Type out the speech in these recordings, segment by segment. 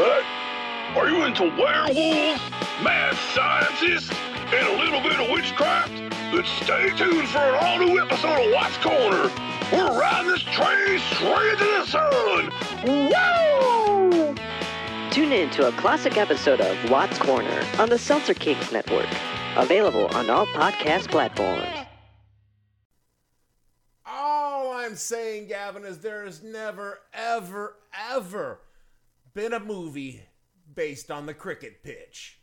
Hey, are you into werewolves, mad scientists, and a little bit of witchcraft? Then stay tuned for an all new episode of Watts Corner. We're riding this train straight into the sun. Woo! Tune in to a classic episode of Watts Corner on the Seltzer Kings Network. Available on all podcast platforms. All I'm saying, Gavin, is there is never, ever, ever been a movie based on the cricket pitch.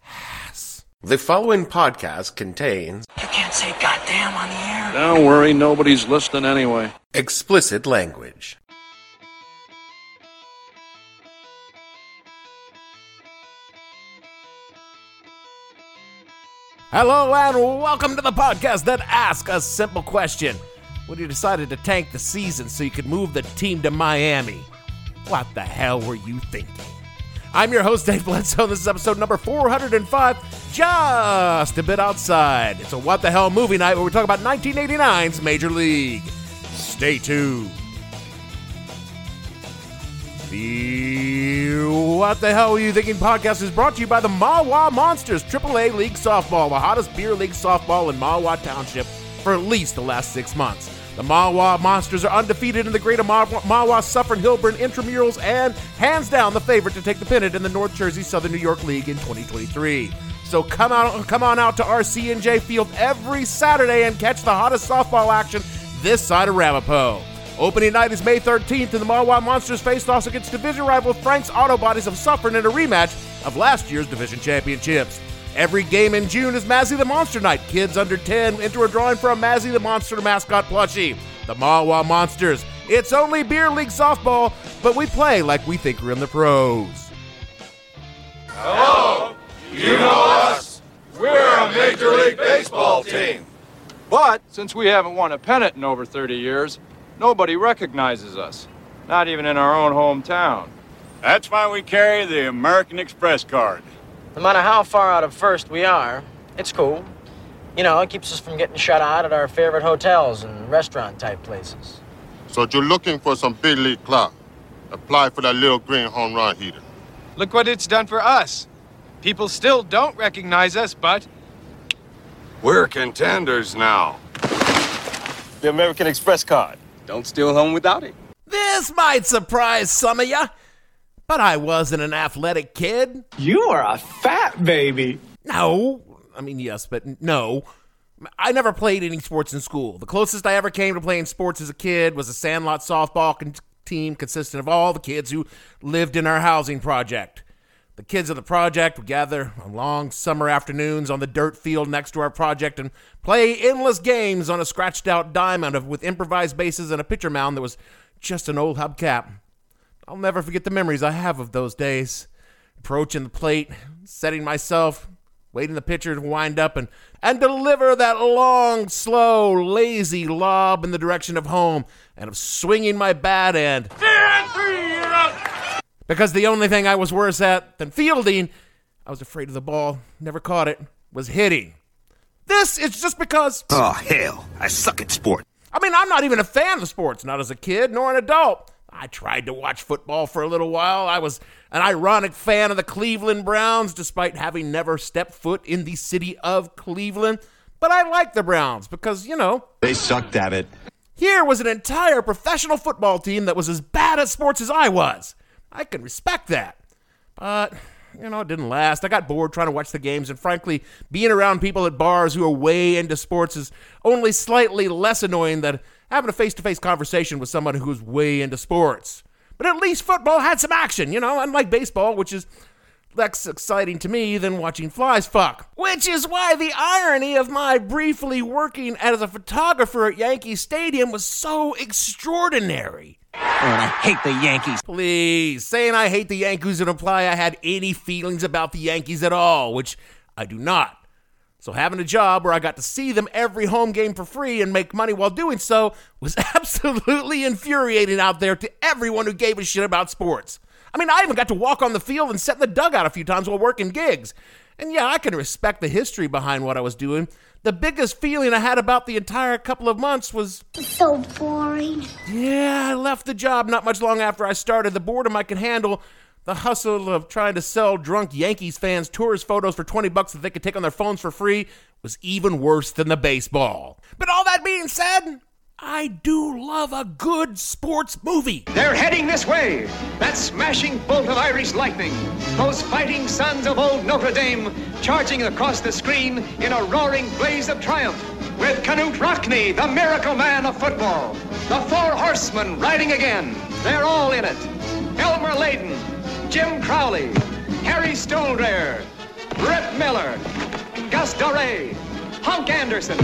Has. The following podcast contains You can't say goddamn on the air. Don't worry, nobody's listening anyway. explicit language. Hello and welcome to the podcast that asks a simple question. When you decided to tank the season so you could move the team to Miami, what the hell were you thinking? I'm your host, Dave Bledsoe. This is episode number 405, just a bit outside. It's a What the Hell movie night where we talk about 1989's Major League. Stay tuned. The What the Hell Are You Thinking podcast is brought to you by the Mahwah Monsters, AAA League Softball, the hottest beer league softball in Mahwah Township for at least the last six months. The Mahwah Monsters are undefeated in the greater Mahwah, Mahwah Suffern Hillburn intramurals and hands down the favorite to take the pennant in the North Jersey Southern New York League in 2023. So come out, come on out to RC&J Field every Saturday and catch the hottest softball action this side of Ramapo. Opening night is May 13th, and the Mahwah Monsters face off against division rival Frank's Auto Bodies of Suffern in a rematch of last year's division championships. Every game in June is Mazzy the Monster Night. Kids under 10 enter a drawing for a Mazzy the Monster mascot plushie. The Mahwah Monsters. It's only beer league softball, but we play like we think we're in the pros. Hello, you know us. We're a Major League Baseball team. But since we haven't won a pennant in over 30 years, nobody recognizes us. Not even in our own hometown. That's why we carry the American Express card. No matter how far out of first we are, it's cool. You know, it keeps us from getting shut out at our favorite hotels and restaurant type places. So you're looking for some big league clock. Apply for that little green home run heater. Look what it's done for us. People still don't recognize us, but We're contenders now. the American Express card. Don't steal home without it. This might surprise some of you, but I wasn't an athletic kid. You are a fat baby. No. I mean, yes, but no. I never played any sports in school. The closest I ever came to playing sports as a kid was a sandlot softball con- team consisting of all the kids who lived in our housing project. The kids of the project would gather on long summer afternoons on the dirt field next to our project and play endless games on a scratched out diamond of, with improvised bases and a pitcher mound that was just an old hubcap. I'll never forget the memories I have of those days. Approaching the plate, setting myself, waiting the pitcher to wind up and, and deliver that long, slow, lazy lob in the direction of home, and of swinging my bat and. Because the only thing I was worse at than fielding, I was afraid of the ball, never caught it, was hitting. This is just because. Oh, hell. I suck at sport. I mean, I'm not even a fan of sports, not as a kid nor an adult. I tried to watch football for a little while. I was an ironic fan of the Cleveland Browns, despite having never stepped foot in the city of Cleveland. But I like the Browns because, you know, They sucked at it. here was an entire professional football team that was as bad at sports as I was. I can respect that. But, you know, it didn't last. I got bored trying to watch the games, and frankly, being around people at bars who are way into sports is only slightly less annoying than having a face to face conversation with someone who's way into sports. But at least football had some action, you know, unlike baseball, which is less exciting to me than watching flies fuck. Which is why the irony of my briefly working as a photographer at Yankee Stadium was so extraordinary. Oh, and I hate the Yankees. Please, saying I hate the Yankees would imply I had any feelings about the Yankees at all, which I do not. So having a job where I got to see them every home game for free and make money while doing so was absolutely infuriating out there to everyone who gave a shit about sports. I mean, I even got to walk on the field and sit in the dugout a few times while working gigs. And yeah, I can respect the history behind what I was doing. The biggest feeling I had about the entire couple of months was it's So boring. yeah, I left the job not much long after I started. The boredom I could handle, the hustle of trying to sell drunk Yankees fans tourist photos for 20 bucks that they could take on their phones for free was even worse than the baseball. But all that being said, I do love a good sports movie. They're heading this way. That smashing bolt of Irish lightning. Those fighting sons of old Notre Dame charging across the screen in a roaring blaze of triumph. With Knute Rockne, the miracle man of football. The four horsemen riding again. They're all in it. Elmer Layden, Jim Crowley, Harry Stuhldreher, Rip Miller, Gus Dorais, Hunk Anderson,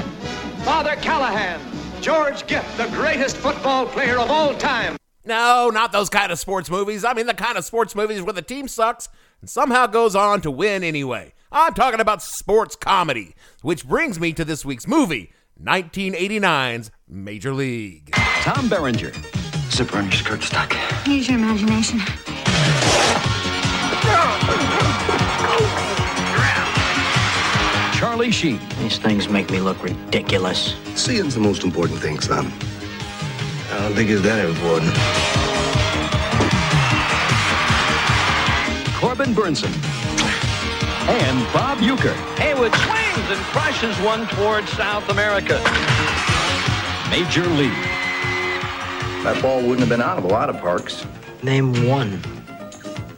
Father Callahan, George Gipp, the greatest football player of all time. No, not those kind of sports movies. I mean the kind of sports movies where the team sucks and somehow goes on to win anyway. I'm talking about sports comedy, which brings me to this week's movie, 1989's Major League. Tom Berenger. Zipper on your skirt stuck. Use your imagination. Charlie Sheen. These things make me look ridiculous. Seeing's the most important thing, son. I don't think it's that important. Corbin Bernsen. And Bob Uecker. Haywood swings and crushes one towards South America. Major League. That ball wouldn't have been out of a lot of parks. Name one.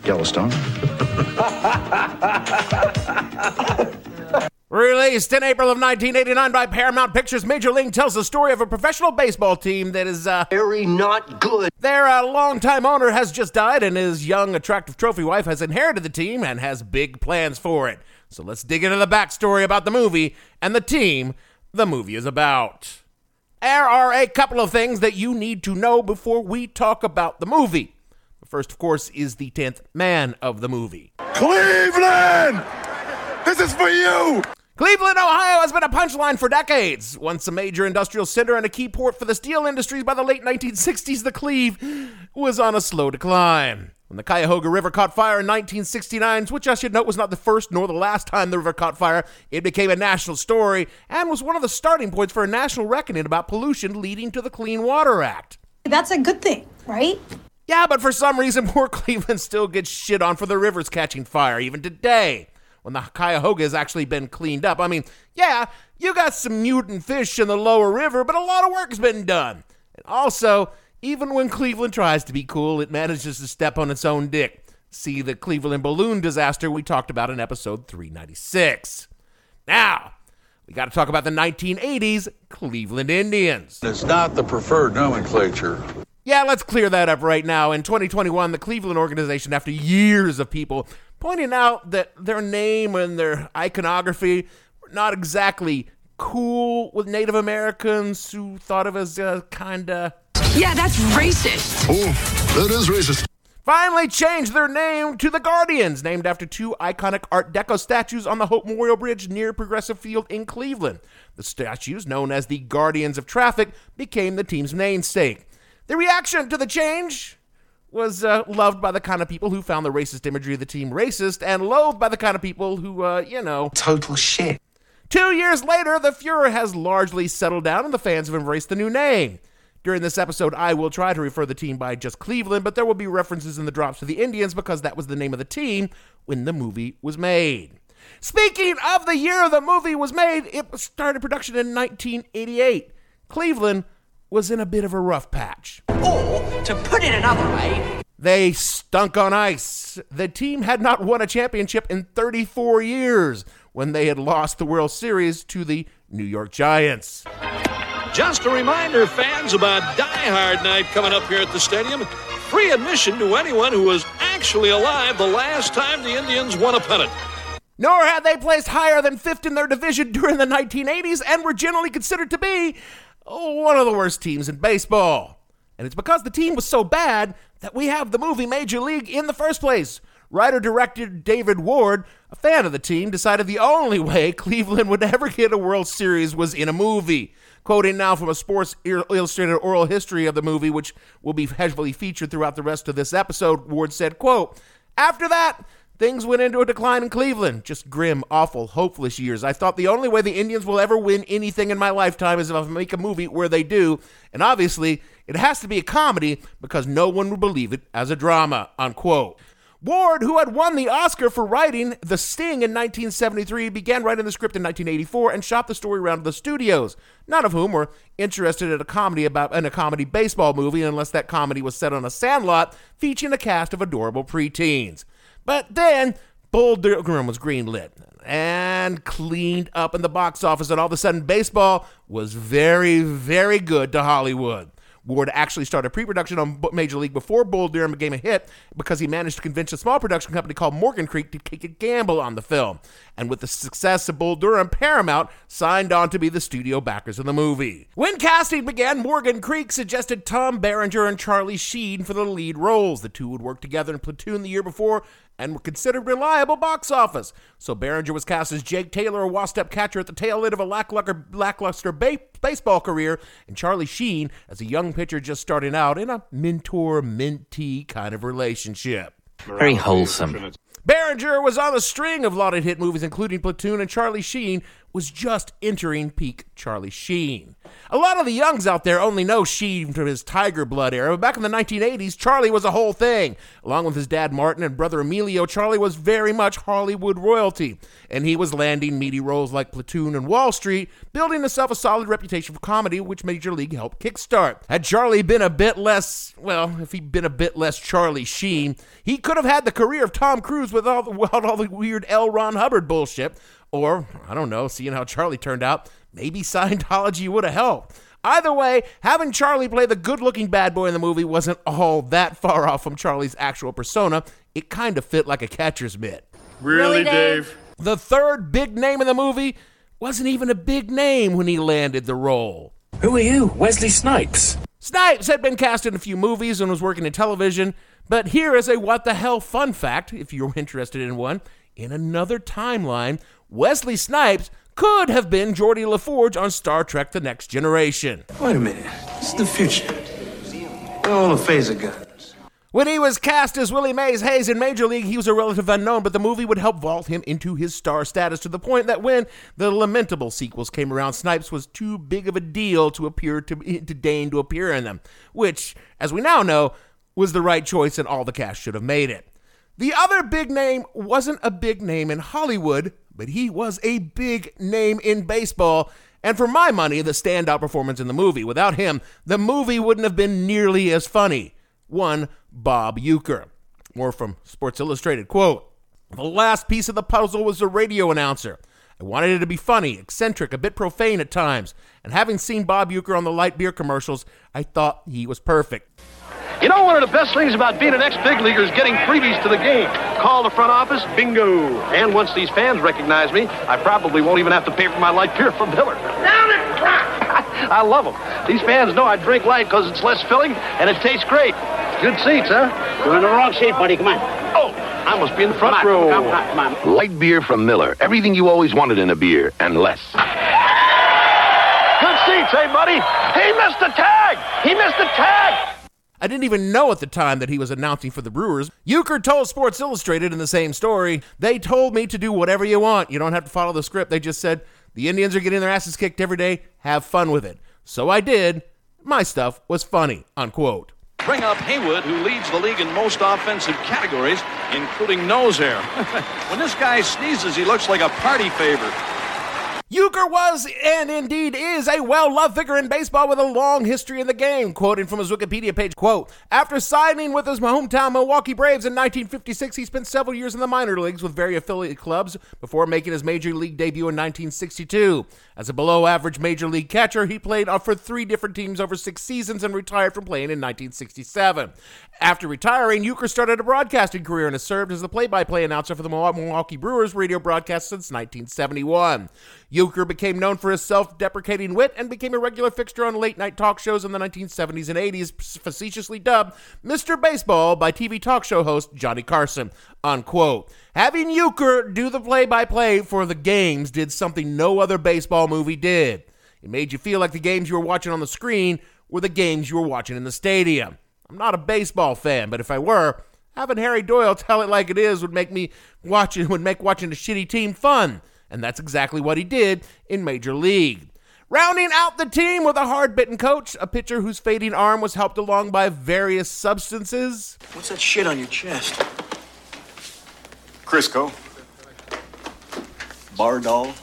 Yellowstone. Released in April of 1989 by Paramount Pictures, Major League tells the story of a professional baseball team that is, uh, very not good. Their uh, longtime owner has just died, and his young, attractive trophy wife has inherited the team and has big plans for it. So let's dig into the backstory about the movie and the team the movie is about. There are a couple of things that you need to know before we talk about the movie. The first, of course, is the 10th man of the movie. Cleveland! This is for you! Cleveland, Ohio has been a punchline for decades. Once a major industrial center and a key port for the steel industries by the late 1960s, the Cleve was on a slow decline. When the Cuyahoga River caught fire in 1969, which I should note was not the first nor the last time the river caught fire, it became a national story and was one of the starting points for a national reckoning about pollution leading to the Clean Water Act. That's a good thing, right? Yeah, but for some reason, poor Cleveland still gets shit on for the rivers catching fire, even today when the Cuyahoga has actually been cleaned up. I mean, yeah, you got some mutant fish in the lower river, but a lot of work's been done. And also, even when Cleveland tries to be cool, it manages to step on its own dick. See the Cleveland balloon disaster we talked about in episode 396. Now, we got to talk about the 1980s Cleveland Indians. It's not the preferred nomenclature. Yeah, let's clear that up right now. In 2021, the Cleveland organization, after years of people pointing out that their name and their iconography were not exactly cool with Native Americans who thought of as uh, kind of. Yeah, that's racist. Oh, that is racist. Finally changed their name to the Guardians, named after two iconic Art Deco statues on the Hope Memorial Bridge near Progressive Field in Cleveland. The statues, known as the Guardians of Traffic, became the team's mainstay. The reaction to the change was uh, loved by the kind of people who found the racist imagery of the team racist and loathed by the kind of people who, uh, you know. Total shit. Two years later, the furor has largely settled down and the fans have embraced the new name. During this episode, I will try to refer the team by just Cleveland, but there will be references in the drops to the Indians because that was the name of the team when the movie was made. Speaking of the year the movie was made, it started production in 1988. Cleveland was in a bit of a rough patch. Or, to put it another way, they stunk on ice. The team had not won a championship in 34 years when they had lost the World Series to the New York Giants. Just a reminder, fans, about Die Hard Night coming up here at the stadium. Free admission to anyone who was actually alive the last time the Indians won a pennant. Nor had they placed higher than fifth in their division during the 1980s and were generally considered to be one of the worst teams in baseball. And it's because the team was so bad that we have the movie Major League in the first place. Writer director David Ward, a fan of the team, decided the only way Cleveland would ever get a World Series was in a movie. Quoting now from a Sports Illustrated oral history of the movie, which will be heavily featured throughout the rest of this episode, Ward said, quote, After that, things went into a decline in Cleveland. Just grim, awful, hopeless years. I thought the only way the Indians will ever win anything in my lifetime is if I make a movie where they do. And obviously, it has to be a comedy because no one would believe it as a drama, unquote. Ward, who had won the Oscar for writing The Sting in 1973, began writing the script in 1984 and shot the story around to the studios, none of whom were interested in a comedy about in a comedy baseball movie unless that comedy was set on a sandlot featuring a cast of adorable preteens. But then Bull Durham was greenlit and cleaned up in the box office, and all of a sudden, baseball was very, very good to Hollywood. Ward actually started pre-production on Major League before Bull Durham became a hit because he managed to convince a small production company called Morgan Creek to take a gamble on the film. And with the success of Bull Durham, Paramount signed on to be the studio backers of the movie. When casting began, Morgan Creek suggested Tom Berenger and Charlie Sheen for the lead roles. The two would work together in Platoon the year before and were considered reliable box office. So Berenger was cast as Jake Taylor, a wasp catcher at the tail end of a lackluster, lackluster ba- baseball career, and Charlie Sheen as a young pitcher just starting out in a mentor mentee kind of relationship. Very wholesome. Berenger was on a string of lauded hit movies, including Platoon, and Charlie Sheen was just entering peak Charlie Sheen. A lot of the youngs out there only know Sheen from his Tiger Blood era, but back in the 1980s, Charlie was a whole thing. Along with his dad Martin and brother Emilio, Charlie was very much Hollywood royalty, and he was landing meaty roles like Platoon and Wall Street, building himself a solid reputation for comedy, which Major League helped kickstart. Had Charlie been a bit less, well, if he'd been a bit less Charlie Sheen, he could have had the career of Tom Cruise without, all the weird L. Ron Hubbard bullshit, or, I don't know, seeing how Charlie turned out, maybe Scientology would have helped. Either way, having Charlie play the good looking bad boy in the movie wasn't all that far off from Charlie's actual persona. It kind of fit like a catcher's mitt. Really, Dave? The third big name in the movie wasn't even a big name when he landed the role. Who are you? Wesley Snipes. Snipes had been cast in a few movies and was working in television, but here is a what the hell fun fact, if you're interested in one. In another timeline, Wesley Snipes could have been Geordi LaForge on Star Trek The Next Generation. Wait a minute. This is the future. All the phaser guns. When he was cast as Willie Mays Hayes in Major League, he was a relative unknown, but the movie would help vault him into his star status to the point that when the lamentable sequels came around, Snipes was too big of a deal to appear to, to deign to appear in them, which, as we now know, was the right choice and all the cast should have made it. The other big name wasn't a big name in Hollywood, but he was a big name in baseball. And for my money, the standout performance in the movie. Without him, the movie wouldn't have been nearly as funny. One, Bob Uecker. More from Sports Illustrated. Quote The last piece of the puzzle was the radio announcer. I wanted it to be funny, eccentric, a bit profane at times. And having seen Bob Uecker on the light beer commercials, I thought he was perfect. You know, one of the best things about being an ex-big leaguer is getting freebies to the game. Call the front office, bingo. And once these fans recognize me, I probably won't even have to pay for my light beer from Miller. Down it, I love them. These fans know I drink light because it's less filling and it tastes great. Good seats, huh? You're in the wrong seat, buddy. Come on. Oh, I must be in the front come on, row. Come on, come on. Light beer from Miller. Everything you always wanted in a beer and less. Good seats, hey, buddy? He missed the tag! He missed the tag! I didn't even know at the time that he was announcing for the Brewers. Uecker told Sports Illustrated in the same story, they told me to do whatever you want. You don't have to follow the script. They just said, the Indians are getting their asses kicked every day. Have fun with it. So I did. My stuff was funny, unquote. Bring up Haywood, who leads the league in most offensive categories, including nose hair. when this guy sneezes, he looks like a party favor. Uecker was and indeed is a well-loved figure in baseball with a long history in the game. Quoting from his Wikipedia page, quote, After signing with his hometown Milwaukee Braves in 1956, he spent several years in the minor leagues with various affiliate clubs before making his major league debut in 1962. As a below-average major league catcher, he played uh, for three different teams over six seasons and retired from playing in 1967. After retiring, Uecker started a broadcasting career and has served as the play-by-play announcer for the Milwaukee Brewers radio broadcast since 1971. Uecker became known for his self deprecating wit and became a regular fixture on late night talk shows in the 1970s and 80s, facetiously dubbed Mr. Baseball by TV talk show host Johnny Carson. Unquote. Having Uecker do the play by play for the games did something no other baseball movie did. It made you feel like the games you were watching on the screen were the games you were watching in the stadium. I'm not a baseball fan, but if I were, having Harry Doyle tell it like it is would make me watch it would make watching a shitty team fun and that's exactly what he did in Major League. Rounding out the team with a hard bitten coach, a pitcher whose fading arm was helped along by various substances. What's that shit on your chest? Crisco. Bardahl.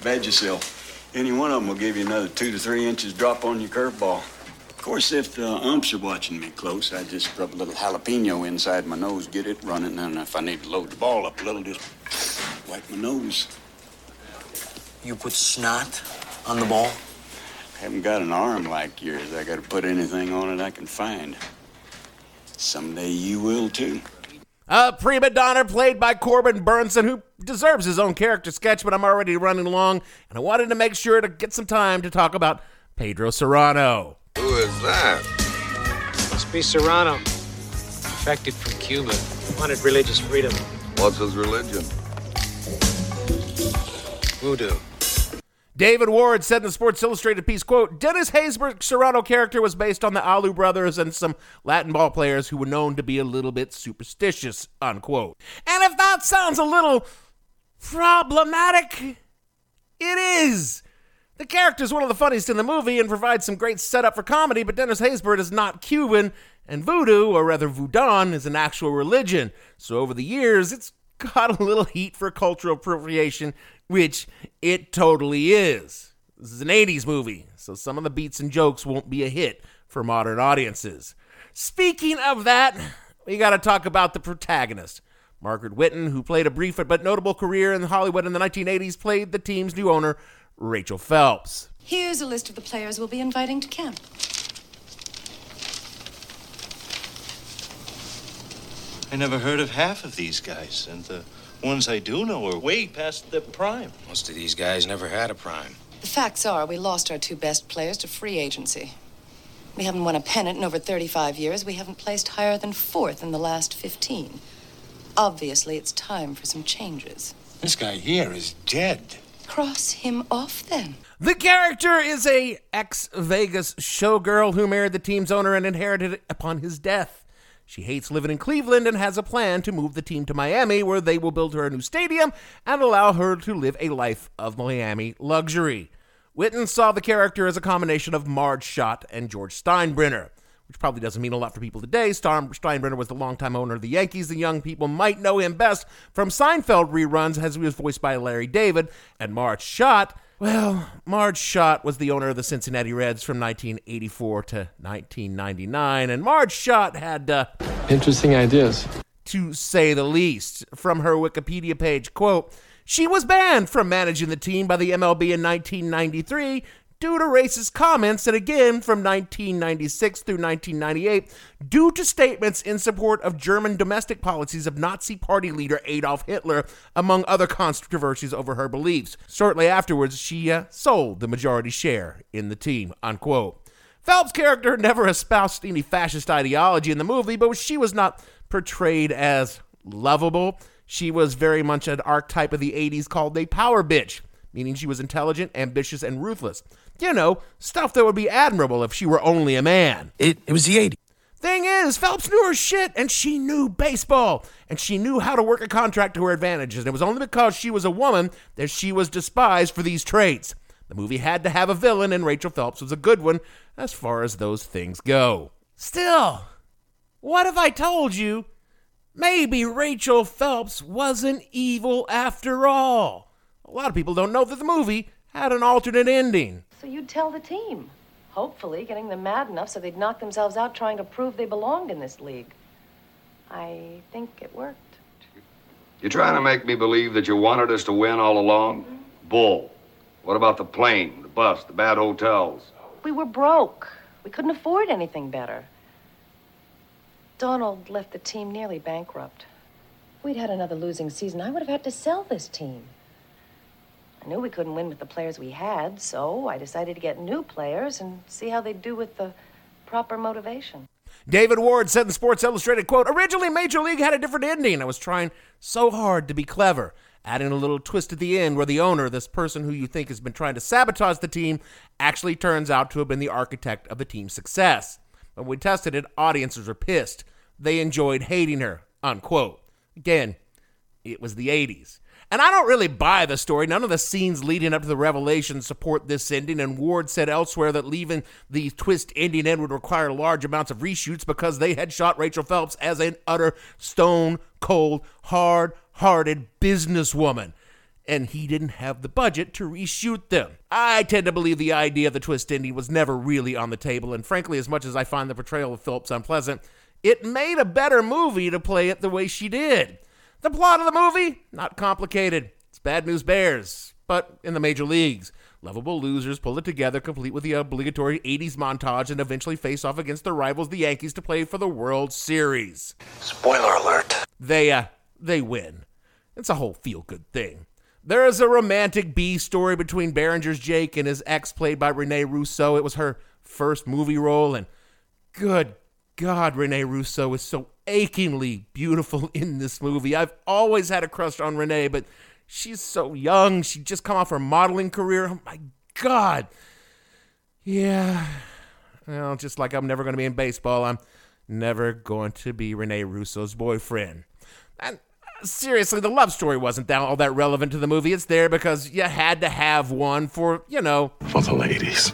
Vagisil. Any one of them will give you another two to three inches drop on your curveball. Of course, if the umps are watching me close, I just rub a little jalapeno inside my nose, get it running, and if I need to load the ball up a little, just wipe my nose. You put snot on the ball? I haven't got an arm like yours. I gotta put anything on it I can find. Someday you will too. A prima donna played by Corbin Bernsen, who deserves his own character sketch, but I'm already running along, and I wanted to make sure to get some time to talk about Pedro Serrano. Who is that? Must be Serrano. Defected from Cuba. Wanted religious freedom. What's his religion? Voodoo. David Ward said in the Sports Illustrated piece, quote, Dennis Haysbert Serrano character was based on the Alou brothers and some Latin ball players who were known to be a little bit superstitious, unquote. And if that sounds a little problematic, it is. The character is one of the funniest in the movie and provides some great setup for comedy, but Dennis Haysbert is not Cuban, and voodoo, or rather voodoo, is an actual religion. So over the years, it's got a little heat for cultural appropriation, which it totally is. This is an 80s movie, so some of the beats and jokes won't be a hit for modern audiences. Speaking of that, we got to talk about the protagonist. Margaret Whitton, who played a brief but notable career in Hollywood in the 1980s, played the team's new owner, Rachel Phelps. Here's a list of the players we'll be inviting to camp. I never heard of half of these guys, and the ones I do know are way past their prime. Most of these guys never had a prime. The facts are, we lost our two best players to free agency. We haven't won a pennant in over 35 years. We haven't placed higher than fourth in the last 15. Obviously, it's time for some changes. This guy here is dead. Cross him off then. The character is a ex-Vegas showgirl who married the team's owner and inherited it upon his death. She hates living in Cleveland and has a plan to move the team to Miami, where they will build her a new stadium and allow her to live a life of Miami luxury. Whitton saw the character as a combination of Marge Schott and George Steinbrenner, which probably doesn't mean a lot for people today. Steinbrenner was the longtime owner of the Yankees. The young people might know him best from Seinfeld reruns, as he was voiced by Larry David. And Marge Schott, well, Marge Schott was the owner of the Cincinnati Reds from 1984 to 1999, and Marge Schott had uh, interesting ideas, to say the least. From her Wikipedia page, quote. She was banned from managing the team by the MLB in 1993 due to racist comments, and again from 1996 through 1998 due to statements in support of German domestic policies of Nazi Party leader Adolf Hitler, among other controversies over her beliefs. Shortly afterwards, she uh, sold the majority share in the team. Unquote. Phelps' character never espoused any fascist ideology in the movie, but she was not portrayed as lovable. She was very much an archetype of the 80s called a power bitch, meaning she was intelligent, ambitious, and ruthless. You know, stuff that would be admirable if she were only a man. It, it was the 80s. Thing is, Phelps knew her shit, and she knew baseball, and she knew how to work a contract to her advantage, and it was only because she was a woman that she was despised for these traits. The movie had to have a villain, and Rachel Phelps was a good one as far as those things go. Still, what if I told you maybe Rachel Phelps wasn't evil after all? A lot of people don't know that the movie had an alternate ending. So you'd tell the team, hopefully getting them mad enough so they'd knock themselves out trying to prove they belonged in this league. I think it worked. You're trying to make me believe that you wanted us to win all along? Mm-hmm. Bull. What about the plane, the bus, the bad hotels? We were broke. We couldn't afford anything better. Donald left the team nearly bankrupt. If we'd had another losing season, I would have had to sell this team. I knew we couldn't win with the players we had, so I decided to get new players and see how they'd do with the proper motivation. David Ward said in Sports Illustrated, quote, Originally, Major League had a different ending. I was trying so hard to be clever, adding a little twist at the end where the owner, this person who you think has been trying to sabotage the team, actually turns out to have been the architect of the team's success. When we tested it, audiences were pissed. They enjoyed hating her, unquote. Again, it was the 80s. And I don't really buy the story. None of the scenes leading up to the revelation support this ending. And Ward said elsewhere that leaving the twist ending in would require large amounts of reshoots because they had shot Rachel Phelps as an utter stone cold, hard hearted businesswoman. And he didn't have the budget to reshoot them. I tend to believe the idea of the twist ending was never really on the table, and frankly, as much as I find the portrayal of Phillips unpleasant, it made a better movie to play it the way she did. The plot of the movie? Not complicated. It's Bad News Bears, but in the major leagues. Lovable losers pull it together, complete with the obligatory 80s montage, and eventually face off against their rivals, the Yankees, to play for the World Series. Spoiler alert. They, uh, they win. It's a whole feel good thing. There is a romantic B story between Berenger's Jake and his ex, played by Rene Russo. It was her first movie role, and good God, Rene Russo is so achingly beautiful in this movie. I've always had a crush on Rene, but she's so young. She just come off her modeling career. Oh my God. Yeah. Well, just like I'm never going to be in baseball, I'm never going to be Rene Russo's boyfriend. And uh, seriously, the love story wasn't that all that relevant to the movie. It's there because you had to have one for, you know, For the ladies.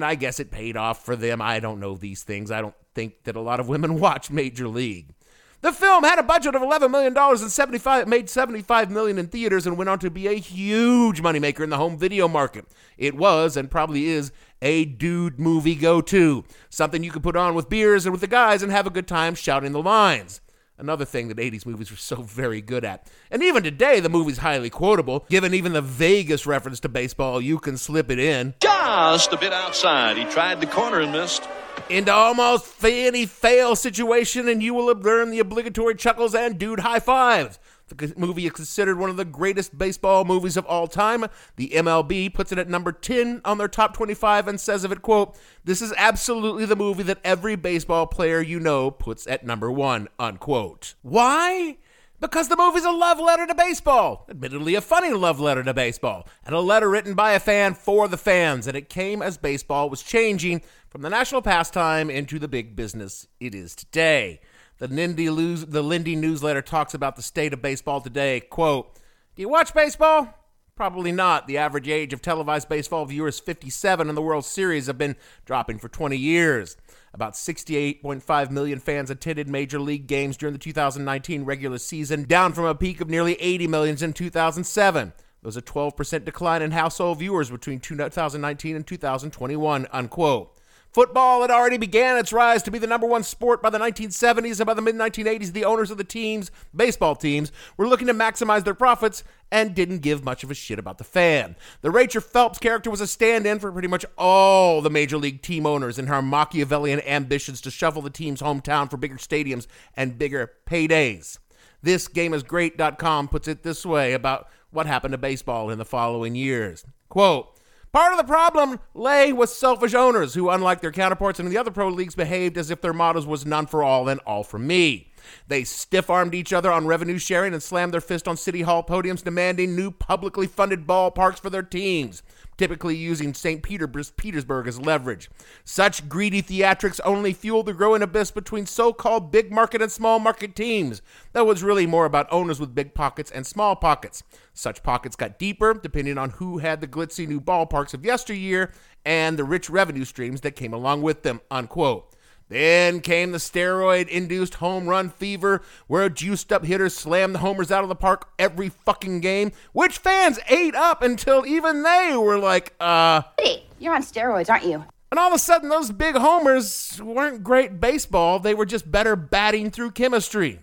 And I guess it paid off for them. I don't know these things. I don't think that a lot of women watch Major League. The film had a budget of $11 million and 75 made 75 million in theaters and went on to be a huge moneymaker in the home video market. It was and probably is a dude movie go-to, something you could put on with beers and with the guys and have a good time shouting the lines. Another thing that 80s movies were so very good at. And even today, the movie's highly quotable. Given even the vaguest reference to baseball, you can slip it in. Just a bit outside. He tried the corner and missed. Into almost any fail situation, and you will learn the obligatory chuckles and dude high fives. The movie is considered one of the greatest baseball movies of all time. The MLB puts it at number 10 on their top 25 and says of it, quote, This is absolutely the movie that every baseball player you know puts at number one, unquote. Why? Because the movie's a love letter to baseball. Admittedly, a funny love letter to baseball. And a letter written by a fan for the fans. And it came as baseball was changing from the national pastime into the big business it is today. The Lindy, Luz- the Lindy newsletter talks about the state of baseball today. Quote, Do you watch baseball? Probably not. The average age of televised baseball viewers 57, and the World Series have been dropping for 20 years. About 68.5 million fans attended major league games during the 2019 regular season, down from a peak of nearly 80 million in 2007. There was a 12% decline in household viewers between 2019 and 2021, unquote. Football had already began its rise to be the number one sport by the 1970s, and by the mid 1980s, the owners of the teams, baseball teams, were looking to maximize their profits and didn't give much of a shit about the fan. The Rachel Phelps character was a stand in for pretty much all the major league team owners in her Machiavellian ambitions to shuffle the team's hometown for bigger stadiums and bigger paydays. This GameIsGreat.com puts it this way about what happened to baseball in the following years. Quote, Part of the problem lay with selfish owners who, unlike their counterparts in the other pro leagues, behaved as if their motto was none for all and all for me. They stiff armed each other on revenue sharing and slammed their fist on city hall podiums demanding new publicly funded ballparks for their teams, typically using St. Petersburg as leverage. Such greedy theatrics only fueled the growing abyss between so called big market and small market teams. That was really more about owners with big pockets and small pockets. Such pockets got deeper depending on who had the glitzy new ballparks of yesteryear and the rich revenue streams that came along with them. Unquote. Then came the steroid induced home run fever, where juiced up hitters slammed the homers out of the park every fucking game, which fans ate up until even they were like, uh. Hey, you're on steroids, aren't you? And all of a sudden, those big homers weren't great baseball, they were just better batting through chemistry.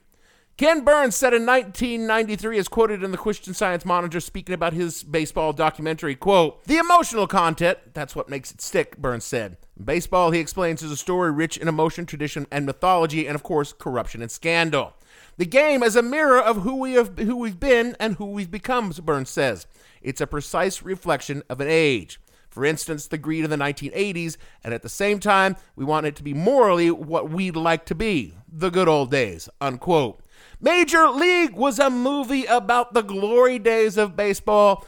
Ken Burns said in 1993, as quoted in the Christian Science Monitor, speaking about his baseball documentary, quote, The emotional content, that's what makes it stick, Burns said. Baseball, he explains, is a story rich in emotion, tradition, and mythology, and of course, corruption and scandal. The game is a mirror of who we have, who we've been and who we've become, Burns says. It's a precise reflection of an age. For instance, the greed of the 1980s, and at the same time, we want it to be morally what we'd like to be, the good old days, unquote. Major League was a movie about the glory days of baseball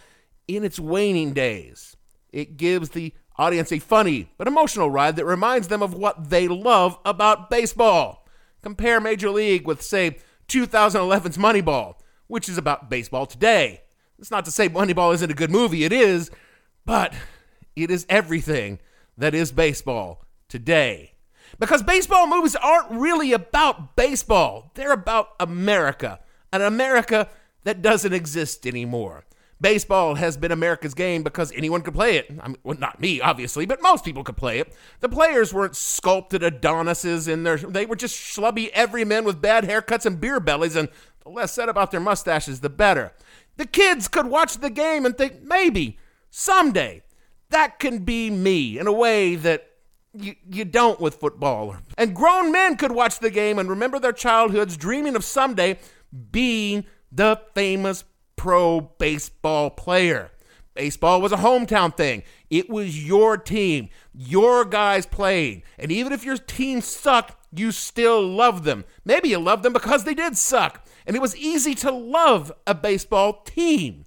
in its waning days. It gives the audience a funny but emotional ride that reminds them of what they love about baseball. Compare Major League with, say, 2011's Moneyball, which is about baseball today. It's not to say Moneyball isn't a good movie, it is, but it is everything that is baseball today. Because baseball movies aren't really about baseball, they're about America, an America that doesn't exist anymore. Baseball has been America's game because anyone could play it. I mean, well, not me, obviously, but most people could play it. The players weren't sculpted Adonises in their. They were just schlubby everymen with bad haircuts and beer bellies, and the less said about their mustaches, the better. The kids could watch the game and think, maybe, someday, that can be me in a way that you, you don't with football. And grown men could watch the game and remember their childhoods dreaming of someday being the famous pro baseball player. Baseball was a hometown thing. It was your team. Your guys playing. And even if your team sucked, you still loved them. Maybe you loved them because they did suck. And it was easy to love a baseball team.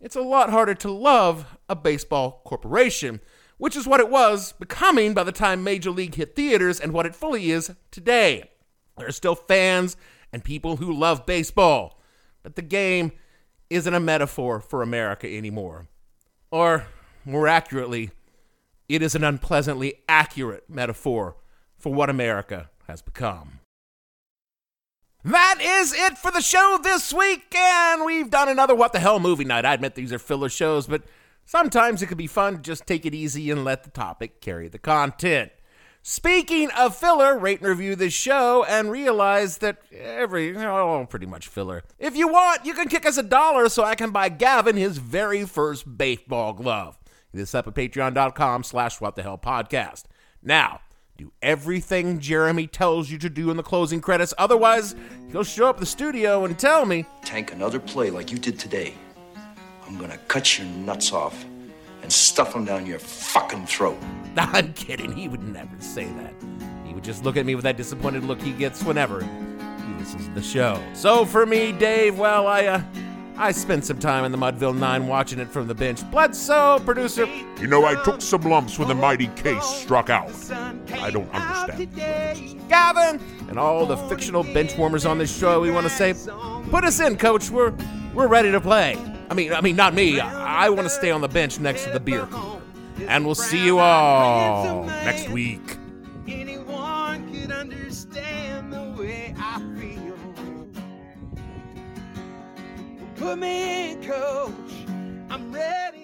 It's a lot harder to love a baseball corporation, which is what it was becoming by the time Major League hit theaters and what it fully is today. There are still fans and people who love baseball, but the game isn't a metaphor for America anymore. Or, more accurately, it is an unpleasantly accurate metaphor for what America has become. That is it for the show this week, and we've done another What the Hell movie night. I admit these are filler shows, but sometimes it can be fun to just take it easy and let the topic carry the content. Speaking of filler, rate and review this show and realize that every, oh, pretty much filler. If you want, you can kick us a dollar so I can buy Gavin his very first baseball glove. This up at patreon.com slash what the hell podcast. Now, do everything Jeremy tells you to do in the closing credits. Otherwise, he'll show up the studio and tell me Tank another play like you did today. I'm gonna cut your nuts off and stuff them down your fucking throat. I'm kidding. He would never say that. He would just look at me with that disappointed look he gets whenever he listens to the show. So for me, Dave, well, I uh, I spent some time in the Mudville Nine watching it from the bench. Bledsoe, producer. You know, I took some lumps when the mighty case struck out. I don't understand. Gavin, and all the fictional bench warmers on this show, we want to say, put us in, coach. We're we're ready to play. I mean, I mean, not me. I, want to stay on the bench next to the beer cooler. And we'll see you all next week. Anyone could understand the way I feel. Put me in, coach. I'm ready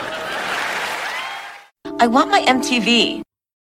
I want my MTV.